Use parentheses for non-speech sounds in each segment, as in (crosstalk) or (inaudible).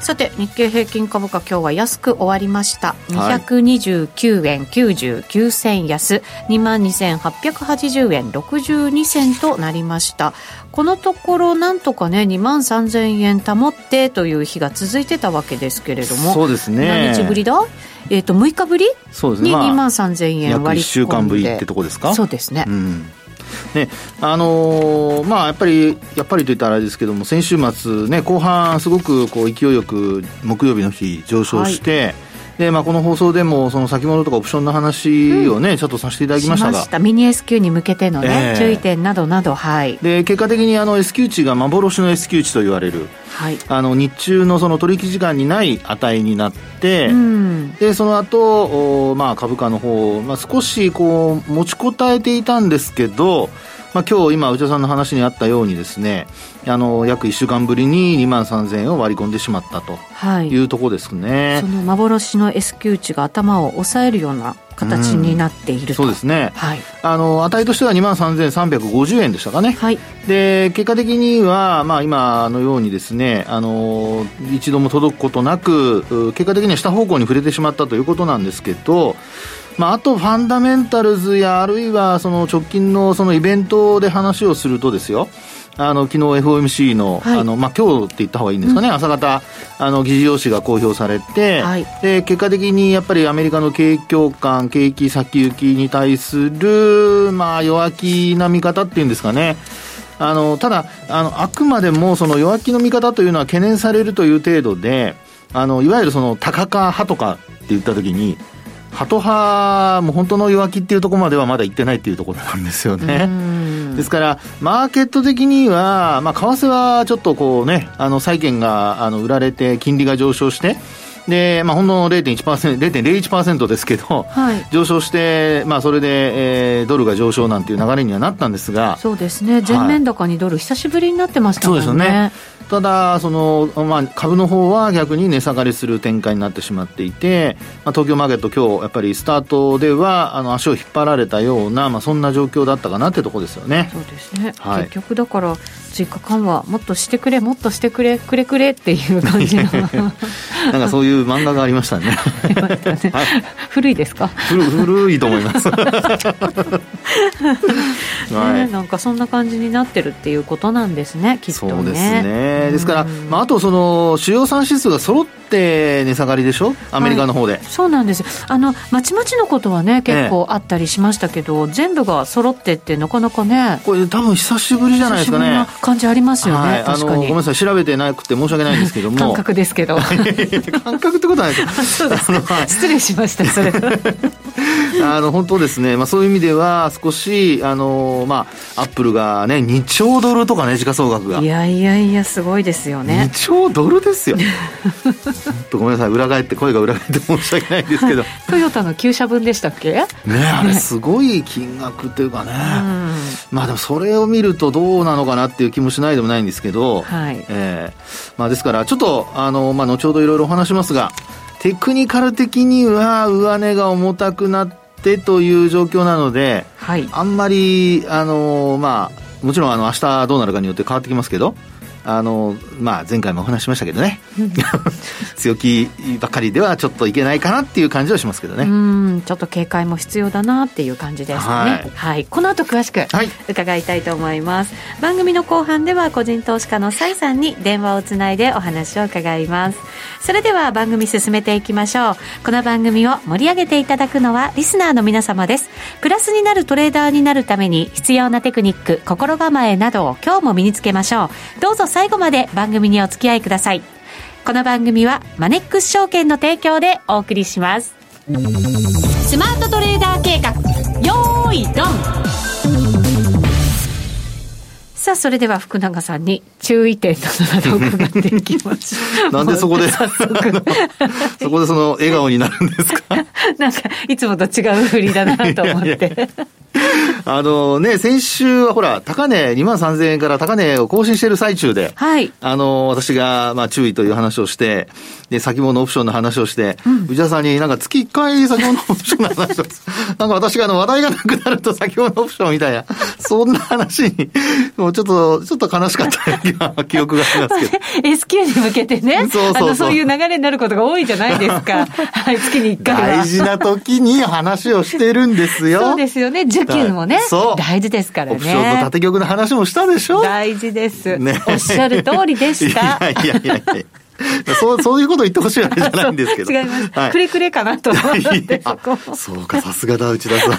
さて日経平均株価今日は安く終わりました。229円99銭安。2万2880円62銭となりました。このところなんとかね2万3000円保ってという日が続いてたわけですけれども。そうですね。何日ぶりだ？えっ、ー、と6日ぶり？そうですね、に2万3000円割り込んで、まあ、週間ぶりってとこですか？そうですね、うんね。あのー、まあ、やっぱり、やっぱりと言ったらあれですけども、先週末、ね、後半、すごくこう勢いよく木曜日の日、上昇して、はい。で、まあ、この放送でも、その先物とかオプションの話をね、うん、ちょっとさせていただきましたが。したミニ S q に向けてのね、えー、注意点などなど、はい。で、結果的にあの S q 値が幻の S q 値と言われる、はい。あの、日中のその取引時間にない値になって、うん、で、その後、おまあ、株価の方、まあ、少しこう、持ちこたえていたんですけど、まあ、今日今内田さんの話にあったようにですねあの約1週間ぶりに2万3000円を割り込んでしまったとい。うところですね、はい、その幻の S q 値が頭を押さえるような形になっている、うん、そうですね、はい、あの値としては2万3350円でしたかね、はい、で結果的には、まあ、今のようにですねあの一度も届くことなく結果的には下方向に触れてしまったということなんですけどまあ、あとファンダメンタルズやあるいはその直近のそのイベントで話をするとですよ。あの昨日 FOMC の、はい、あのまあ今日って言った方がいいんですかね、うん、朝方あの議事要旨が公表されて、はい、で結果的にやっぱりアメリカの景況感景気先行きに対するまあ弱気な見方っていうんですかね。あのただあの、あくまでもその弱気の見方というのは懸念されるという程度で、あのいわゆるその高価派とかって言ったときに、ハト派も本当の弱気っていうところまではまだ行ってないっていうところなんですよね。ですから、マーケット的には、まあ、為替はちょっとこうね、あの、債券が、あの、売られて、金利が上昇して、で、まあ、ほんの0.1%、0.01%ですけど、はい、上昇して、まあ、それで、えー、ドルが上昇なんていう流れにはなったんですが。そうですね。全面高にドル、久しぶりになってましたもんね。そうですね。ただその、まあ、株の方は逆に値下がりする展開になってしまっていて、まあ、東京マーケット、今日やっぱりスタートではあの足を引っ張られたような、まあ、そんな状況だったかなってところですよね。そうですね、はい、結局だから追加緩和もっとしてくれもっとしてくれくれくれっていう感じの。(laughs) なんかそういう漫画がありましたね。ねはい、古いですか？古いと思います。(laughs) はい、なんかそんな感じになってるっていうことなんですねきっとね。そうですね。ですから、まあ、あとその主要産指数が揃って値下がりでしょ？アメリカの方で、はい、そうなんですあのまちまちのことはね結構あったりしましたけど、全部が揃ってってなかなかね。これ多分久しぶりじゃないですかね。感じありますよね、はい、あのごめんなさい調べてなくて申し訳ないんですけども。感覚ですけど。(laughs) 感覚ってことはないです (laughs) そうです。ね失礼しましたそれ。(laughs) あの本当ですね、まあ、そういう意味では少しあの、まあ、アップルがね2兆ドルとかね時価総額が。いやいやいやすごいですよね。2兆ドルですよとごめんなさい裏返って声が裏返って申し訳ないんですけど。トヨタの9社分でしたっけ？ねあれすごい金額というかね、まあでもそれを見るとどうなのかなっていう気もしないでもないんですけど、はい。えーまあ、ですからちょっとあの、まあ、後ほどいろいろお話しますがテクニカル的には上値が重たくなってという状況なので、はい、あんまり、あのまあ、もちろんあの明日どうなるかによって変わってきますけど、あの、まあ、前回もお話ししましたけどね、(laughs) 強気ばっかりではちょっといけないかなっていう感じはしますけどね。うんちょっと警戒も必要だなっていう感じですね。はい、はい、この後詳しく伺いたいと思います、はい、番組の後半では個人投資家の崔さんに電話をつないでお話を伺います。それでは番組進めていきましょう。この番組を盛り上げていただくのはリスナーの皆様です。プラスになるトレーダーになるために必要なテクニック、心構えなどを今日も身につけましょう。どうぞ最後まで番組にお付き合いください。この番組はマネックス証券の提供でお送りします。スマートトレーダー計画。よーいドン。さあ、それでは福永さんに注意点などを伺っていきましょう。(laughs) なんでそこで、そこでその笑顔になるんですか？なんか、いつもと違う振りだなと思って。いやいやあのね、先週はほら、高値2万3000円から高値を更新している最中で、はい。あの、私が、まあ、注意という話をして、で、先物オプションの話をして、うん、内田さんになんか月1回先物オプションの話を、なんか私があの、話題がなくなると先物オプションみたいな、そんな話に、もうちょっと、ちょっと悲しかった (laughs) 記憶がありますけど。S q に向けてね、そうそうそういう流れになることが多いじゃないですか。(laughs) はい、月に1回は。大事な時に話をしてるんですよ。そうですよね。受給もね、大事ですからね。オプションの縦玉の話もしたでしょ大事です。ね、おっしゃる通りでした。(laughs) いやいやいやいや。(laughs) そう、そういうこと言ってほしいわけじゃないんですけど。違います。はい、くれくれかなと思ってそそうか、さすがだ、内田さん。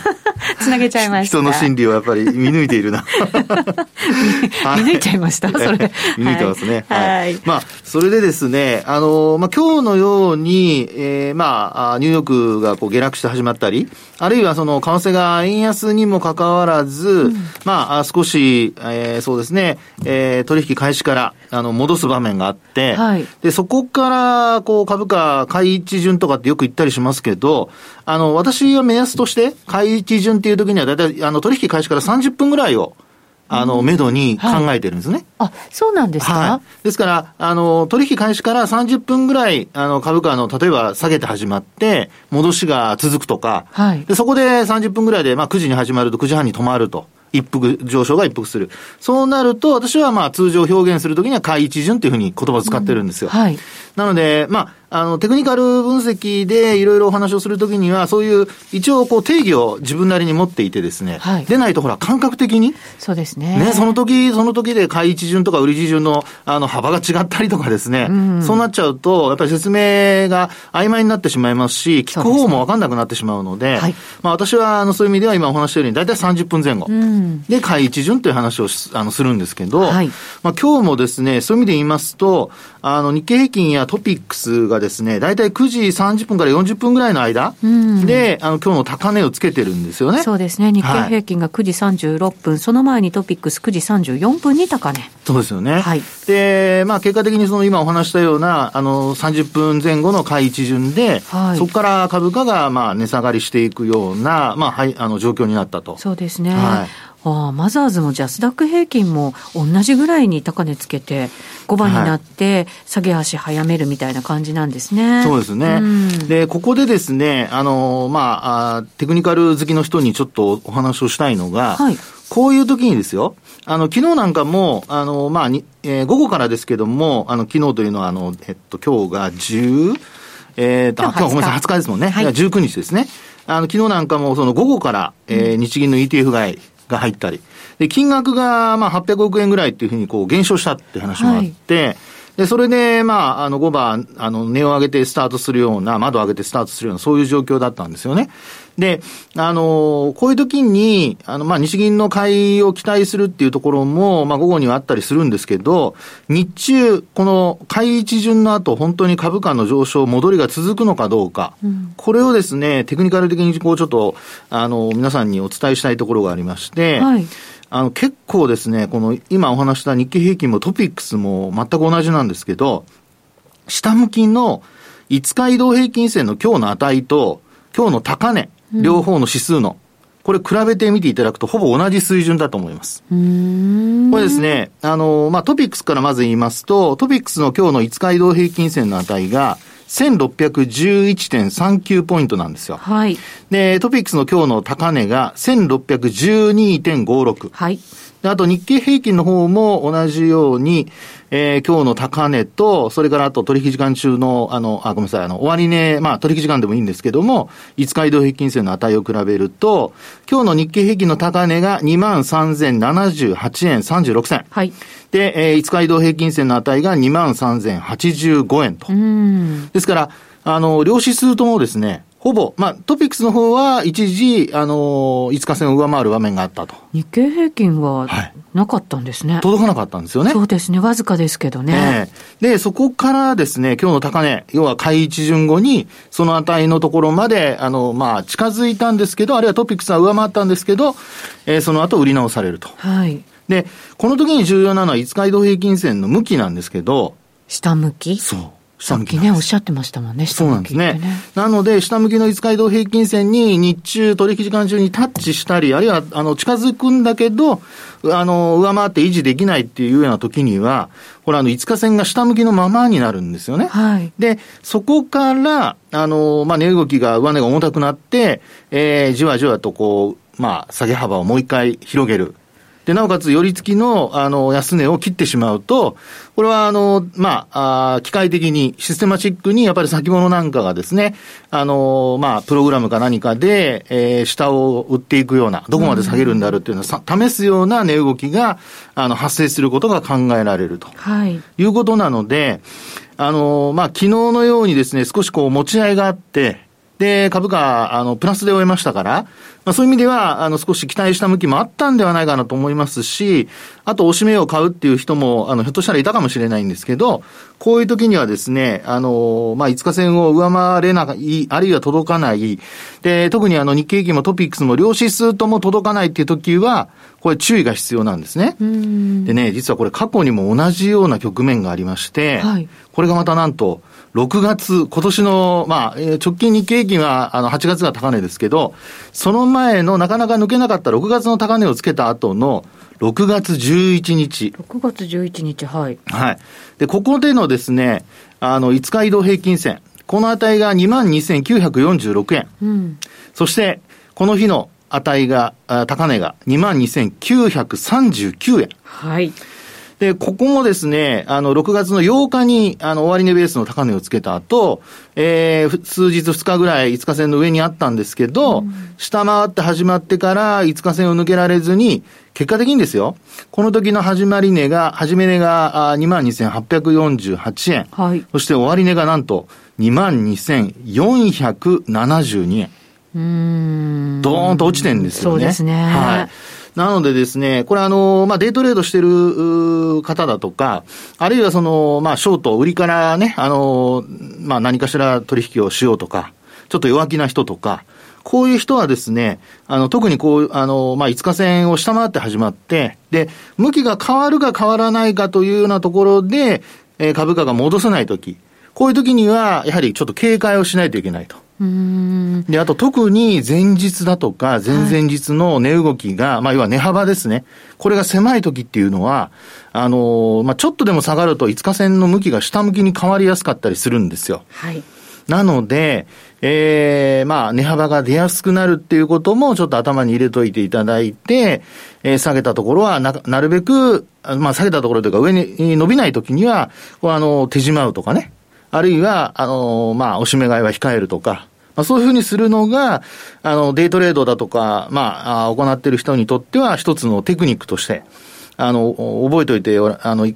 つなげちゃいました。人の心理をやっぱり見抜いているな。(laughs) 見抜いちゃいました、それ。見抜いてますね。はい。まあ、それでですね、あの、まあ、今日のように、えー、まあ、ニューヨークがこう下落して始まったり、あるいはその、為替が円安にもかかわらず、うん、まあ、少し、えー、そうですね、えー、取引開始から、あの、戻す場面があって、はい。で、そこから、こう、株価、買い一巡とかってよく言ったりしますけど、あの、私は目安として、買い一巡っていう時には、だいたい、あの、取引開始から30分ぐらいを、あの、めどに考えてるんですね。はい、あ、そうなんですか、はい、ですから、あの、取引開始から30分ぐらい、あの、株価の、例えば下げて始まって、戻しが続くとか、はい、でそこで30分ぐらいで、まあ9時に始まると9時半に止まると。一服、上昇が一服する。そうなると、私はまあ通常表現するときには買い一巡というふうに言葉を使ってるんですよ。うん、はい。なので、まあ、あの、テクニカル分析でいろいろお話をするときには、そういう、一応こう定義を自分なりに持っていてですね、はい、でないとほら、感覚的に、そうですね。ね、その時、その時で買い一巡とか売り一巡の、あの、幅が違ったりとかですね、うん、そうなっちゃうと、やっぱり説明が曖昧になってしまいますし、聞く方もわかんなくなってしまうので、でねはい、まあ私は、あの、そういう意味では今お話したように、大体30分前後、うん、で、買い一巡という話をあのするんですけど、はい、まあ今日もですね、そういう意味で言いますと、あの、日経平均やトピックスがですね、大体9時30分から40分ぐらいの間で、あの、今日の高値をつけてるんですよね。そうですね。日経平均が9時36分、はい、その前にトピックス9時34分に高値。そうですよね。はい。で、まあ結果的にその今お話したような、あの、30分前後の買い一巡で、はい、そこから株価がまあ値下がりしていくような、まあ、はい、あの、状況になったと。そうですね。はい。ああマザーズもジャスダック平均も同じぐらいに高値つけて、5番になって、下げ足早めるみたいな感じなんですね。はい、そうですね、うん、で、ここでですね、あの、まあテクニカル好きの人にちょっとお話をしたいのが、はい、こういう時にですよ、あの、昨日なんかも、あの、まあに、えー、午後からですけども、あの、昨日というのは、あの、えっと、今日が10、えー、と、今日ごめんなさい、20日ですもんね。はい、19日ですね。あの、昨日なんかも、その午後から、えー、日銀の ETF 買い、が入ったり、で、金額がまあ800億円ぐらいっていうふうにこう減少したって話もあって、はい。で、それで、まあ、あの、5番、あの、値を上げてスタートするような、窓を上げてスタートするような、そういう状況だったんですよね。で、あの、こういう時に、あの、まあ、日銀の買いを期待するっていうところも、まあ、午後にはあったりするんですけど、日中、この買い一巡の後、本当に株価の上昇、戻りが続くのかどうか、うん、これをですね、テクニカル的にこう、ちょっと、あの、皆さんにお伝えしたいところがありまして、はいあの、結構ですね、この今お話した日経平均もトピックスも全く同じなんですけど、下向きの5日移動平均線の今日の値と、今日の高値、両方の指数の、これ比べてみていただくと、ほぼ同じ水準だと思います。これですね、あの、まあ、トピックスからまず言いますと、トピックスの今日の5日移動平均線の値が、1611.39ポイントなんですよ。はい。で、トピックスの今日の高値が1612.56。はい。で、あと日経平均の方も同じように、えー、今日の高値と、それからあと取引時間中の、あの、あ、ごめんなさい、あの、終値、まあ取引時間でもいいんですけども、5日移動平均線の値を比べると、今日の日経平均の高値が23,078円36銭。はい。で、えー、5日移動平均線の値が23,085円と。ですから、あの、両指数ともですね、ほぼ、まあ、トピックスの方は一時、あのー、5日線を上回る場面があったと。日経平均はなかったんですね、はい、届かなかったんですよね。そうですね。わずかですけどね。えー、で、そこからですね、今日の高値、要は買い一巡後に、その値のところまで、あの、まあ、近づいたんですけど、あるいはトピックスは上回ったんですけど、えー、その後売り直されると。はい。で、この時に重要なのは5日移動平均線の向きなんですけど、下向き？そう。さっきね、おっしゃってましたもんね、そうなんですね。なので、下向きの5日移動平均線に日中、取引時間中にタッチしたり、あるいは、あの、近づくんだけど、あの、上回って維持できないっていうような時には、これあの、5日線が下向きのままになるんですよね。はい。で、そこから、あの、まあ、値動きが、上値が重たくなって、えー、じわじわとこう、まあ、下げ幅をもう一回広げる。で、なおかつ、寄り付きの、あの、安値を切ってしまうと、これは、あの、まあ、あ機械的に、システマチックに、やっぱり先物なんかがですね、あの、まあ、プログラムか何かで、えー、下を売っていくような、どこまで下げるんだろうっていうのを、試すような値動きが、あの、発生することが考えられると。はい。いうことなので、あの、まあ、昨日のようにですね、少しこう、持ち合いがあって、で、株価、あの、プラスで終えましたから、まあ、そういう意味では、あの、少し期待した向きもあったんではないかなと思いますし、あと、おしめを買うっていう人も、あの、ひょっとしたらいたかもしれないんですけど、こういう時にはですね、あの、まあ、5日線を上回れない、あるいは届かない、で、特にあの、日経平均もトピックスも両指数とも届かないっていう時は、これ注意が必要なんですね。でね、実はこれ過去にも同じような局面がありまして、はい、これがまたなんと、6月、今年の、まあ、直近日経平均は、あの、8月が高値ですけど、その前のなかなか抜けなかった6月の高値をつけた後の、6月11日。6月11日、はい。はい。で、ここでのですね、あの、5日移動平均線。この値が22,946円。うん。そして、この日の値が、高値が22,939円。はい。で、ここもですね、あの、6月の8日に、あの、終値ベースの高値をつけた後、えー、数日2日ぐらい5日線の上にあったんですけど、うん、下回って始まってから5日線を抜けられずに、結果的にですよ、この時の始まり値が、始め値が22,848円。はい。そして終値がなんと22,472円。うん。ドーンと落ちてるんですよね。そうですね。はい。なのでですね、これあの、まあ、デイトレードしてる方だとか、あるいはその、まあ、ショート、売りからね、あの、まあ、何かしら取引をしようとか、ちょっと弱気な人とか、こういう人はですね、あの、特にこう、あの、まあ、5日線を下回って始まって、で、向きが変わるか変わらないかというようなところで、えー、株価が戻せないとき、こういうときには、やはりちょっと警戒をしないといけないと。で、あと特に前日だとか前々日の値動きが、はい、まあ要は値幅ですね。これが狭い時っていうのは、あのまあちょっとでも下がると5日線の向きが下向きに変わりやすかったりするんですよ。はい。なので、ええー、まあ、値幅が出やすくなるっていうこともちょっと頭に入れといていただいて、えー、下げたところはな、なるべく、まあ、下げたところというか上に伸びないときには、あの、手締まうとかね。あるいは、あの、まあ、おしめ買いは控えるとか、まあ、そういうふうにするのが、あの、デイトレードだとか、まあ、行っている人にとっては一つのテクニックとして、あの、覚えておいて、あの、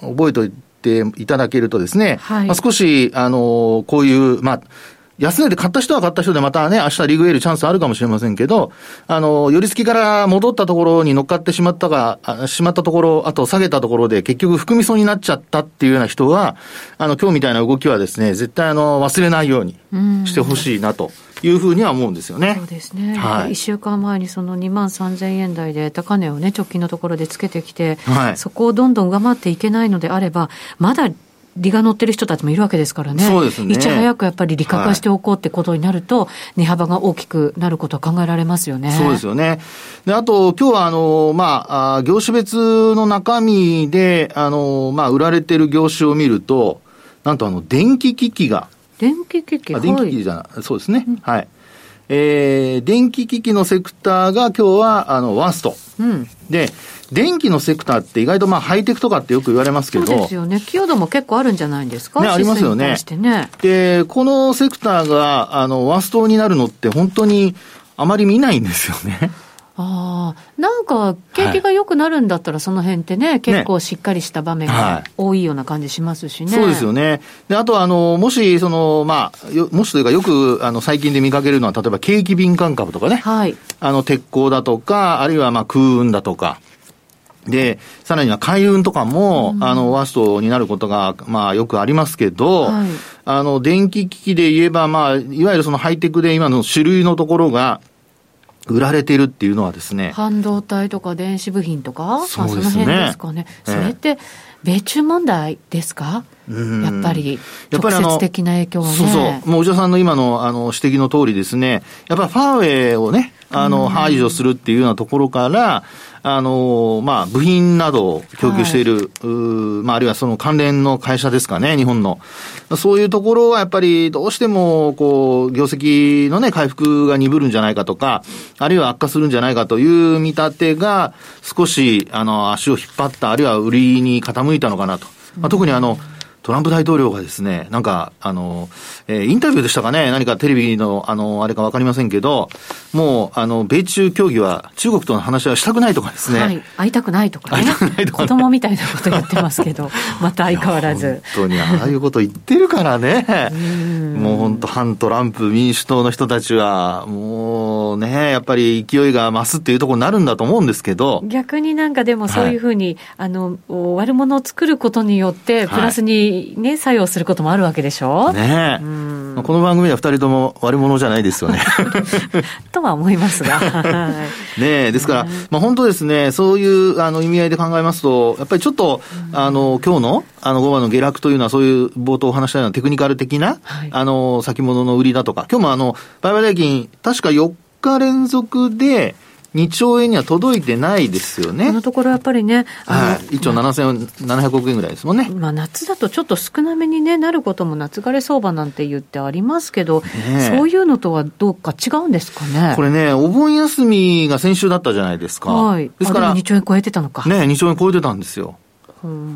覚えておいていただけるとですね、はい、まあ、少し、あの、こういう、まあ、安値で買った人は買った人でまたね、明日リグ得るチャンスあるかもしれませんけど、あの、寄り付きから戻ったところに乗っかってしまったが、しまったところ、あと下げたところで結局含み損になっちゃったっていうような人は、あの、今日みたいな動きはですね、絶対あの、忘れないようにしてほしいなと。いうふうには思うんですよね。そうですね。はい。1週間前にその2万3000円台で高値をね、直近のところでつけてきて、はい、そこをどんどん上回っていけないのであれば、まだ利が乗ってる人たちもいるわけですからね。そうですね。いち早くやっぱり利確化しておこうってことになると、はい、値幅が大きくなることは考えられますよね。そうですよね。で、あと、今日はあの、まあ、あ業種別の中身で、あの、まあ、売られてる業種を見ると、なんとあの、電気機器が。電気機器？あ電気機器じゃない、そうですね。うん、はい。えー、電気機器のセクターが今日は、あの、ワースト。うん。で、電気のセクターって意外とまあハイテクとかってよく言われますけど。そうですよね。寄与度も結構あるんじゃないんですか？ね、ありますよね。ねで、このセクターが、あの、ワーストになるのって本当にあまり見ないんですよね。ああ、なんか、景気が良くなるんだったら、その辺ってね、はい、結構しっかりした場面が多いような感じしますしね。そうですよね。で、あと、あの、もし、その、まあ、もしというか、よく、あの、最近で見かけるのは、例えば、景気敏感株とかね。はい。あの、鉄鋼だとか、あるいは、まあ、空運だとか。で、さらには海運とかも、うん、あの、ワーストになることが、まあ、よくありますけど、はい、あの、電気機器で言えば、まあ、いわゆるそのハイテクで今の種類のところが、売られているっていうのはですね。半導体とか電子部品とか、そうですね。その辺ですかね。それって、米中問題ですか？やっぱり、直接的な影響はね。そうそう。もう、内田さんの今のあの指摘の通りですね、やっぱりファーウェイをね、あの、排除するっていうようなところから、あの、まあ、部品などを供給している、はい、まあ、あるいはその関連の会社ですかね、日本の。そういうところはやっぱりどうしても、こう、業績のね、回復が鈍るんじゃないかとか、あるいは悪化するんじゃないかという見立てが、少し、あの、足を引っ張った、あるいは売りに傾いたのかなと。まあ、特にあの、トランプ大統領がですね、なんか、あの、えー、インタビューでしたかね、何かテレビの、あの、あれかわかりませんけど、もう、あの、米中協議は中国との話はしたくないとかですね。はい。会いたくないとかね。会いたくないとか、ね、子供みたいなこと言ってますけど、(laughs) また相変わらず。本当に、ああいうこと言ってるからね。もう本当、反トランプ民主党の人たちは、もうね、やっぱり勢いが増すっていうところになるんだと思うんですけど。逆になんかでもそういうふうに、はい、あの、悪者を作ることによって、プラスにね、はい、作用することもあるわけでしょ？ねこの番組では二人とも悪者じゃないですよね。(laughs) とは思いますが。(laughs) ねですから、まあ本当ですね、そういうあの意味合いで考えますと、やっぱりちょっと、あの、今日のあの5番の下落というのは、そういう冒頭お話したようなテクニカル的な、はい、あの、先物の売りだとか、今日もあの、売買代金、確か4日連続で、2兆円には届いてないですよね。このところやっぱりね、はい、1兆7700億円ぐらいですもんね。まあ、夏だとちょっと少なめに、ね、なることも夏枯れ相場なんて言ってありますけど、ね、そういうのとはどうか違うんですかね？これね、お盆休みが先週だったじゃないですか。はい。ですから、2兆円超えてたのか。ね、2兆円超えてたんですよ。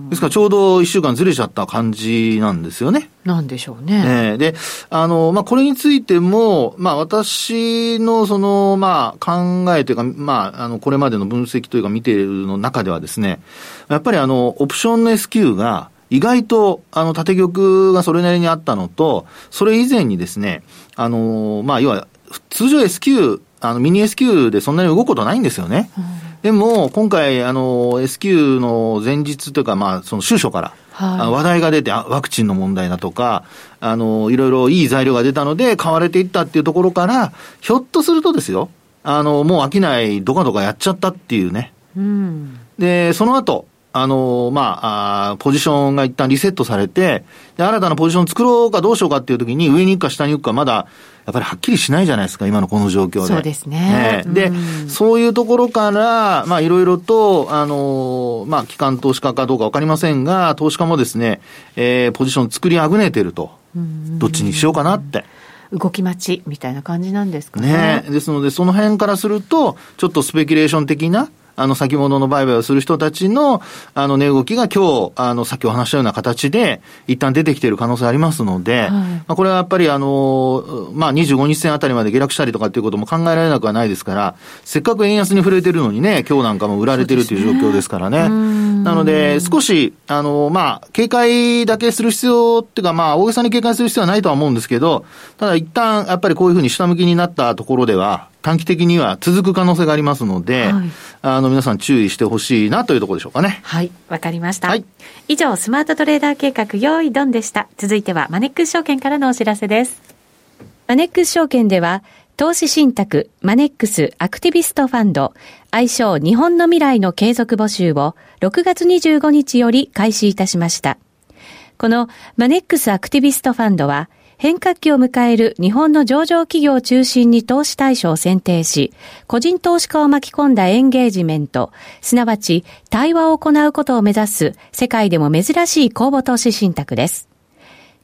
ですからちょうど1週間ずれちゃった感じなんですよね。なんでしょうね。ねで、あの、まあ、これについても、まあ、私のその、まあ、考えというか、まあ、あの、これまでの分析というか見ているの中ではですね、やっぱりあの、オプションの S q が、意外と、あの、縦玉がそれなりにあったのと、それ以前にですね、あの、まあ、要は、通常 S q あの、ミニ S q でそんなに動くことないんですよね。うんでも、今回、あの、S q の前日というか、まあ、その収書から、はい、話題が出て、ワクチンの問題だとか、あの、いろいろいい材料が出たので、買われていったっていうところから、ひょっとするとですよ、あの、もう飽きない、どかどかやっちゃったっていうね。うん、で、その後、あの、まあ、あポジションが一旦リセットされて、で、新たなポジション作ろうかどうしようかっていう時に、上に行くか下に行くかまだ、やっぱりはっきりしないじゃないですか、今のこの状況で。そうですね。ねで、うん、そういうところから、まあ、いろいろと、あの、まあ、機関投資家かどうかわかりませんが、投資家もですね、えー、ポジション作りあぐねてると。どっちにしようかなって。動き待ちみたいな感じなんですかね。ねですので、その辺からすると、ちょっとスペキュレーション的な、あの、先物の売買をする人たちの、あの、値動きが今日、あの、さっきお話したような形で、一旦出てきている可能性ありますので、はい、まあ、これはやっぱり、あの、まあ、25日線あたりまで下落したりとかっていうことも考えられなくはないですから、せっかく円安に触れてるのにね、今日なんかも売られてるという状況ですからね。ねなので、少し、あの、まあ、警戒だけする必要っていうか、まあ、大げさに警戒する必要はないとは思うんですけど、ただ一旦、やっぱりこういうふうに下向きになったところでは、短期的には続く可能性がありますので、はい、あの、皆さん注意してほしいなというところでしょうかね。はい、わかりました。はい、以上、スマートトレーダー計画、用意ドンでした。続いては、マネックス証券からのお知らせです。マネックス証券では、投資信託、マネックスアクティビストファンド、愛称日本の未来の継続募集を6月25日より開始いたしました。このマネックスアクティビストファンドは、変革期を迎える日本の上場企業を中心に投資対象を選定し、個人投資家を巻き込んだエンゲージメント、すなわち対話を行うことを目指す世界でも珍しい公募投資信託です。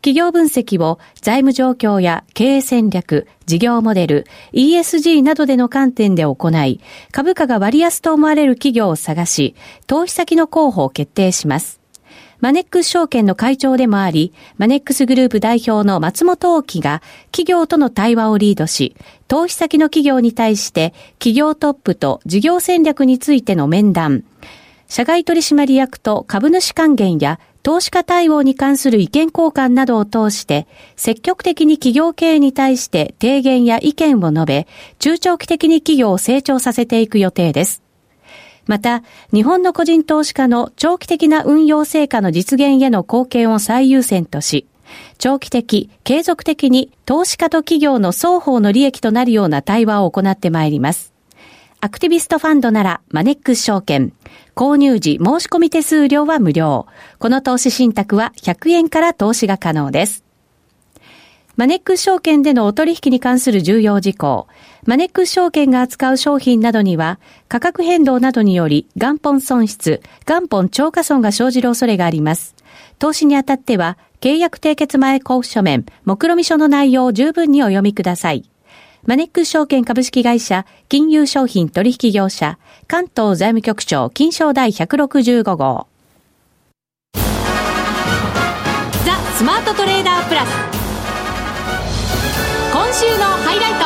企業分析を財務状況や経営戦略、事業モデル、ESG などでの観点で行い、株価が割安と思われる企業を探し、投資先の候補を決定します。マネックス証券の会長でもあり、マネックスグループ代表の松本大樹が企業との対話をリードし、投資先の企業に対して企業トップと事業戦略についての面談、社外取締役と株主還元や投資家対応に関する意見交換などを通して、積極的に企業経営に対して提言や意見を述べ、中長期的に企業を成長させていく予定です。また、日本の個人投資家の長期的な運用成果の実現への貢献を最優先とし、長期的、継続的に投資家と企業の双方の利益となるような対話を行ってまいります。アクティビストファンドならマネックス証券。購入時申し込み手数料は無料。この投資信託は100円から投資が可能です。マネックス証券でのお取引に関する重要事項。マネックス証券が扱う商品などには、価格変動などにより元本損失、元本超過損が生じる恐れがあります。投資にあたっては、契約締結前交付書面、目論見書の内容を十分にお読みください。マネックス証券株式会社、金融商品取引業者、関東財務局長、金賞第165号。ザ・スマートトレーダープラス。今週のハイライト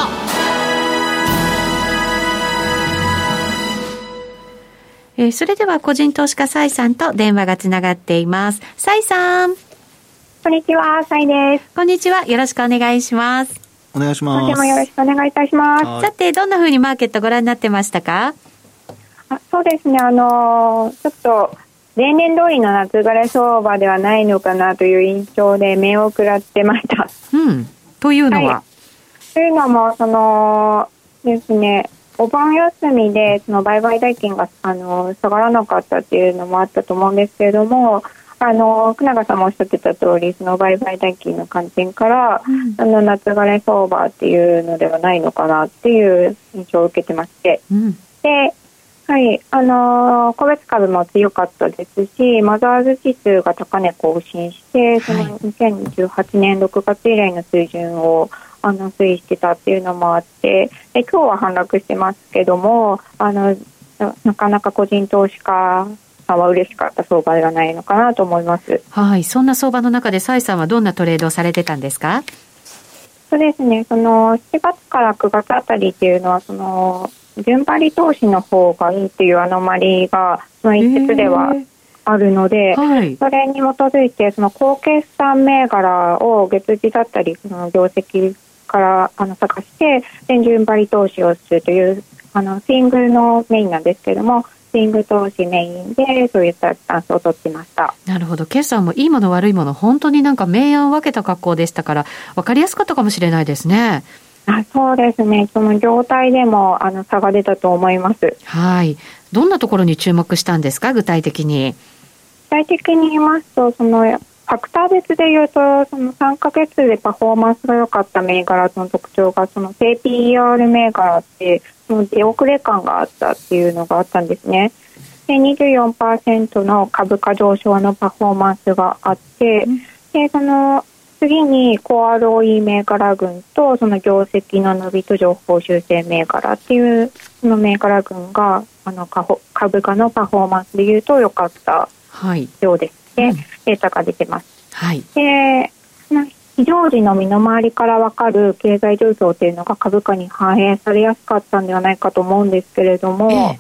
えー、それでは個人投資家サイさんと電話がつながっています。サイさん。こんにちは、サイです。こんにちは。よろしくお願いします。お願いします。もよろしくお願いいたします。さて、どんなふうにマーケットご覧になってましたか？あそうですね、あのー、ちょっと、例年通りの夏枯れ相場ではないのかなという印象で目をくらってました。うん。というのは、はいというのも、そのですね、お盆休みでその売買代金があの下がらなかったっていうのもあったと思うんですけれども、あの福永さんもおっしゃってた通り、その売買代金の観点から、うん、あの夏枯れ相場っていうのではないのかなっていう印象を受けてまして、うん、で、はい、あの個別株も強かったですし、マザーズ指数が高値更新して、その2018年6月以来の水準をあの推移してたっていうのもあってで今日は反落してますけどもあのなかなか個人投資家さんは嬉しかった相場ではないのかなと思います。はい、そんな相場の中で蔡さんはどんなトレードをされてたんですか？そうですね。その7月から9月あたりっていうのはその順張り投資の方がいいっていうアノマリがその一説ではあるので、はい、それに基づいてその高決算銘柄を月次だったりその業績からあの探して全順張り投資をするというあのスイングのメインなんですけれどもスイング投資メインでそういったスタンスを取ってました。なるほど。決算もいいもの悪いもの本当になんか明暗を分けた格好でしたから分かりやすかったかもしれないですね。あそうですね。その業態でもあの差が出たと思います。はい。どんなところに注目したんですか？具体的に。具体的に言いますとそのファクター別で言うと、その3ヶ月でパフォーマンスが良かった銘柄の特徴が、その低 PER 銘柄って、その出遅れ感があったっていうのがあったんですね。で、24%の株価上昇のパフォーマンスがあって、で、その次にコア ROE 銘柄群とその業績の伸びと情報修正銘柄っていうその銘柄群があの株価のパフォーマンスでいうと良かったようです。で、うん、データが出てます。はい、で非常時の身の回りから分かる経済状況というのが株価に反映されやすかったんではないかと思うんですけれども、え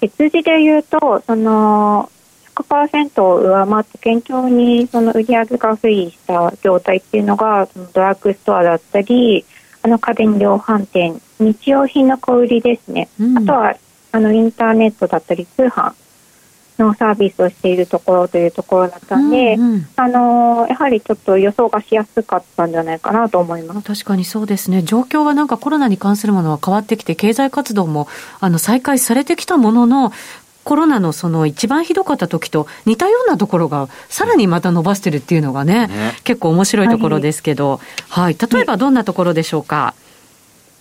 ー、月次でいうとその100%を上回って堅調にその売上が推移した業態っていうのがそのドラッグストアだったりあの家電量販店日用品の小売りですね、うん、あとはあのインターネットだったり通販のサービスをしているところというところだったんで、うんうん、あのやはりちょっと予想がしやすかったんじゃないかなと思います。確かにそうですね、状況はなんかコロナに関するものは変わってきて、経済活動もあの再開されてきたものの、コロナのその一番ひどかった時と似たようなところがさらにまた伸ばしてるっていうのがね、ね。結構面白いところですけど、はい、はい、例えばどんなところでしょうか？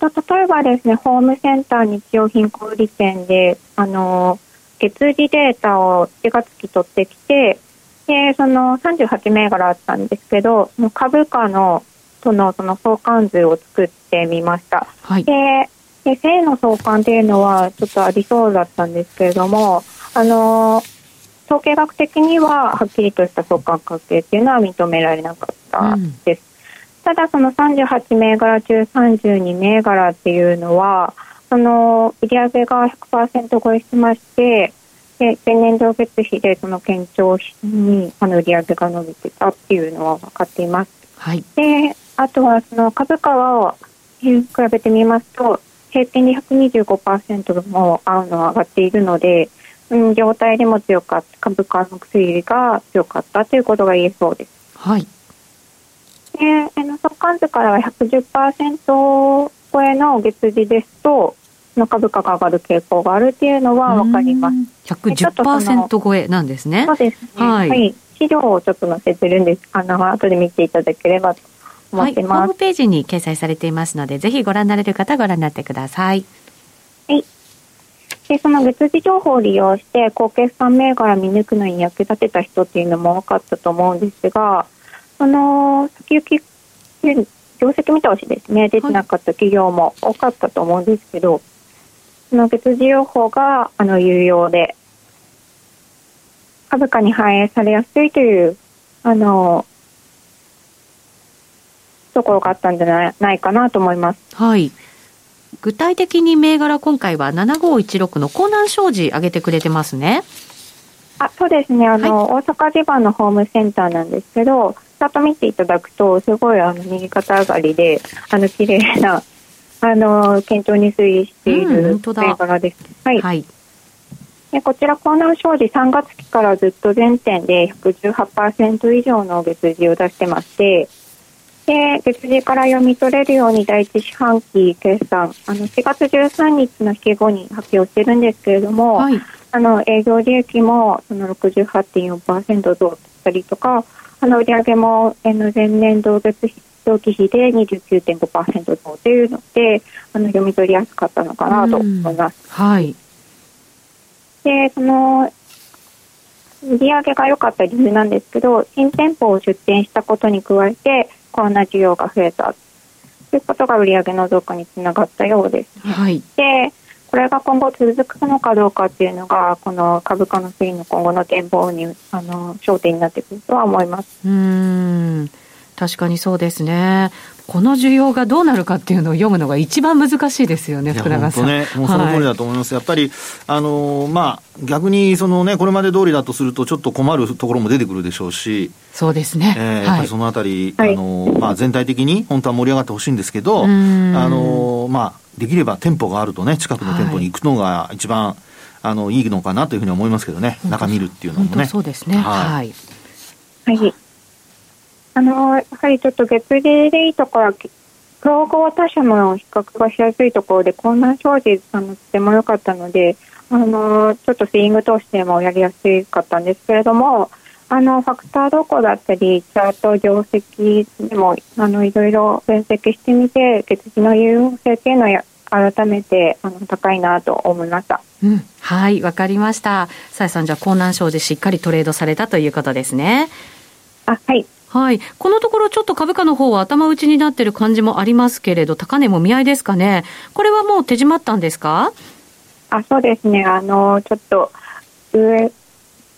例えばですね、ホームセンター日用品小売店で、あの、月次データを4月期取ってきて、で、その38銘柄あったんですけど、株価のとのその相関図を作ってみました。はい、で、で正の相関っていうのはちょっとありそうだったんですけれども、あの、統計学的にははっきりとした相関関係っていうのは認められなかったです。うん、ただその38銘柄中32銘柄っていうのは、その売上が100%超えしまして、で前年同月比でその堅調にあの売上が伸びてたっていうのは分かっています。はい、であとはその株価は比べてみますと平均で125%も合うのは上がっているので、うん、業態でも強かった株価の推移が強かったということが言えそうです。はい。で、あの相関図からは110%超えの月次ですと、の株価が上がる傾向があるっていうのは分かります。110%超えなんですね。そうですね。はい、はい。資料をちょっと載せてるんです。あの、後で見ていただければと思ってます。はい、ホームページに掲載されていますので、ぜひご覧になれる方ご覧になってください。はい。で、その月次情報を利用して、高決算銘柄見抜くのに役立てた人っていうのも多かったと思うんですが、その、先行き、業績見通しですね、出てなかった企業も多かったと思うんですけど、はい、その月次情報が、あの、有用で、株価に反映されやすいという、あの、ところがあったんじゃないかなと思います。はい。具体的に銘柄今回は7516の江南商事上げてくれてますね。あそうですねあの、はい、大阪地盤のホームセンターなんですけどチャート見ていただくとすごいあの右肩上がりであの綺麗なあの堅調に推移している銘柄です。はい、はい。でこちら、江南商事3月期からずっと全店で118%以上の月次を出してまして、で、月次から読み取れるように第一四半期決算、あの、4月13日の引け後に発表してるんですけれども、はい、あの、営業利益もその68.4%増したりとか、あの、売上も、あの、前年同月同期比で29.5%増というので、あの、読み取りやすかったのかなと思います。はい。で、その、売上が良かった理由なんですけど、新店舗を出店したことに加えて、コロナ需要が増えたということが売上の増加につながったようです、ね、はい、でこれが今後続くのかどうかっていうのがこの株価の推移の今後の展望にあの焦点になってくるとは思います。うん確かにそうですね。この需要がどうなるかっていうのを読むのが一番難しいですよね、福永さん。ね、もうその通りだと思います。はい、やっぱり、あのまあ、逆にそのね、これまで通りだとすると、ちょっの困るところも出てくるでしょうし、そうですね。えー、やっぱりそのあたり、はい、あのまあ、全体的に本当は盛り上がってほしいんですけど、あのまあ、できれば店舗があるとね、近くの店舗に行くのが一番、はい、あのいいのかなというふうに思いますけどね、中見るっていうのもね。そうですね。はい。はいあの、やはりちょっと月次でいいところは、競合他社の比較がしやすいところで、混乱表示、あの、とても良かったので、あの、ちょっとスイング通してもやりやすかったんですけれども、あの、ファクターどこだったり、チャート業績でも、あの、いろいろ分析してみて、月次の有用性っていうのを改めて、あの、高いなと思いました。うん、はい、わかりました。さえさん、じゃあ、江南商事しっかりトレードされたということですね。あ、はい。はい。このところちょっと株価の方は頭打ちになってる感じもありますけれど、高値も見合いですかね？これはもう手締まったんですか？あ、そうですね。あの、ちょっと、上、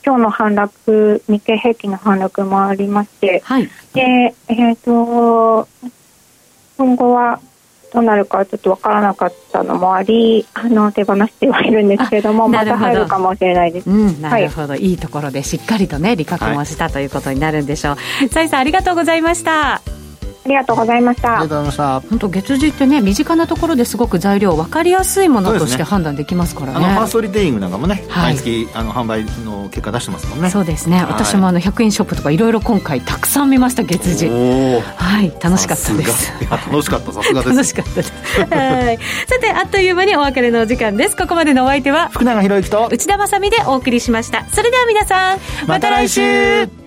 今日の反落、日経平均の反落もありまして、はい。で、えっ、ー、と、今後はどうなるかちょっと分からなかったのもありあの手放してはいるんですけれどもまた入るかもしれないです、うん、なるほど、はい、いいところでしっかりとね利確もした、ということになるんでしょう。さいさんありがとうございました。ありがとうございました。ありがとうございました。本当月次ってね身近なところですごく材料分かりやすいものとして判断できますからね。ねあのファーストリテイリングなんかもね、はい、毎月あの販売の結果出してますもんね。そうですね。私もあの100円ショップとかいろいろ今回たくさん見ました月次。はい楽しかったです。いや楽しかったさすがです。楽しかったです。はい。(laughs) さてあっという間にお別れのお時間です。ここまでのお相手は福永博之と内田まさでお送りしました。それでは皆さんまた来週。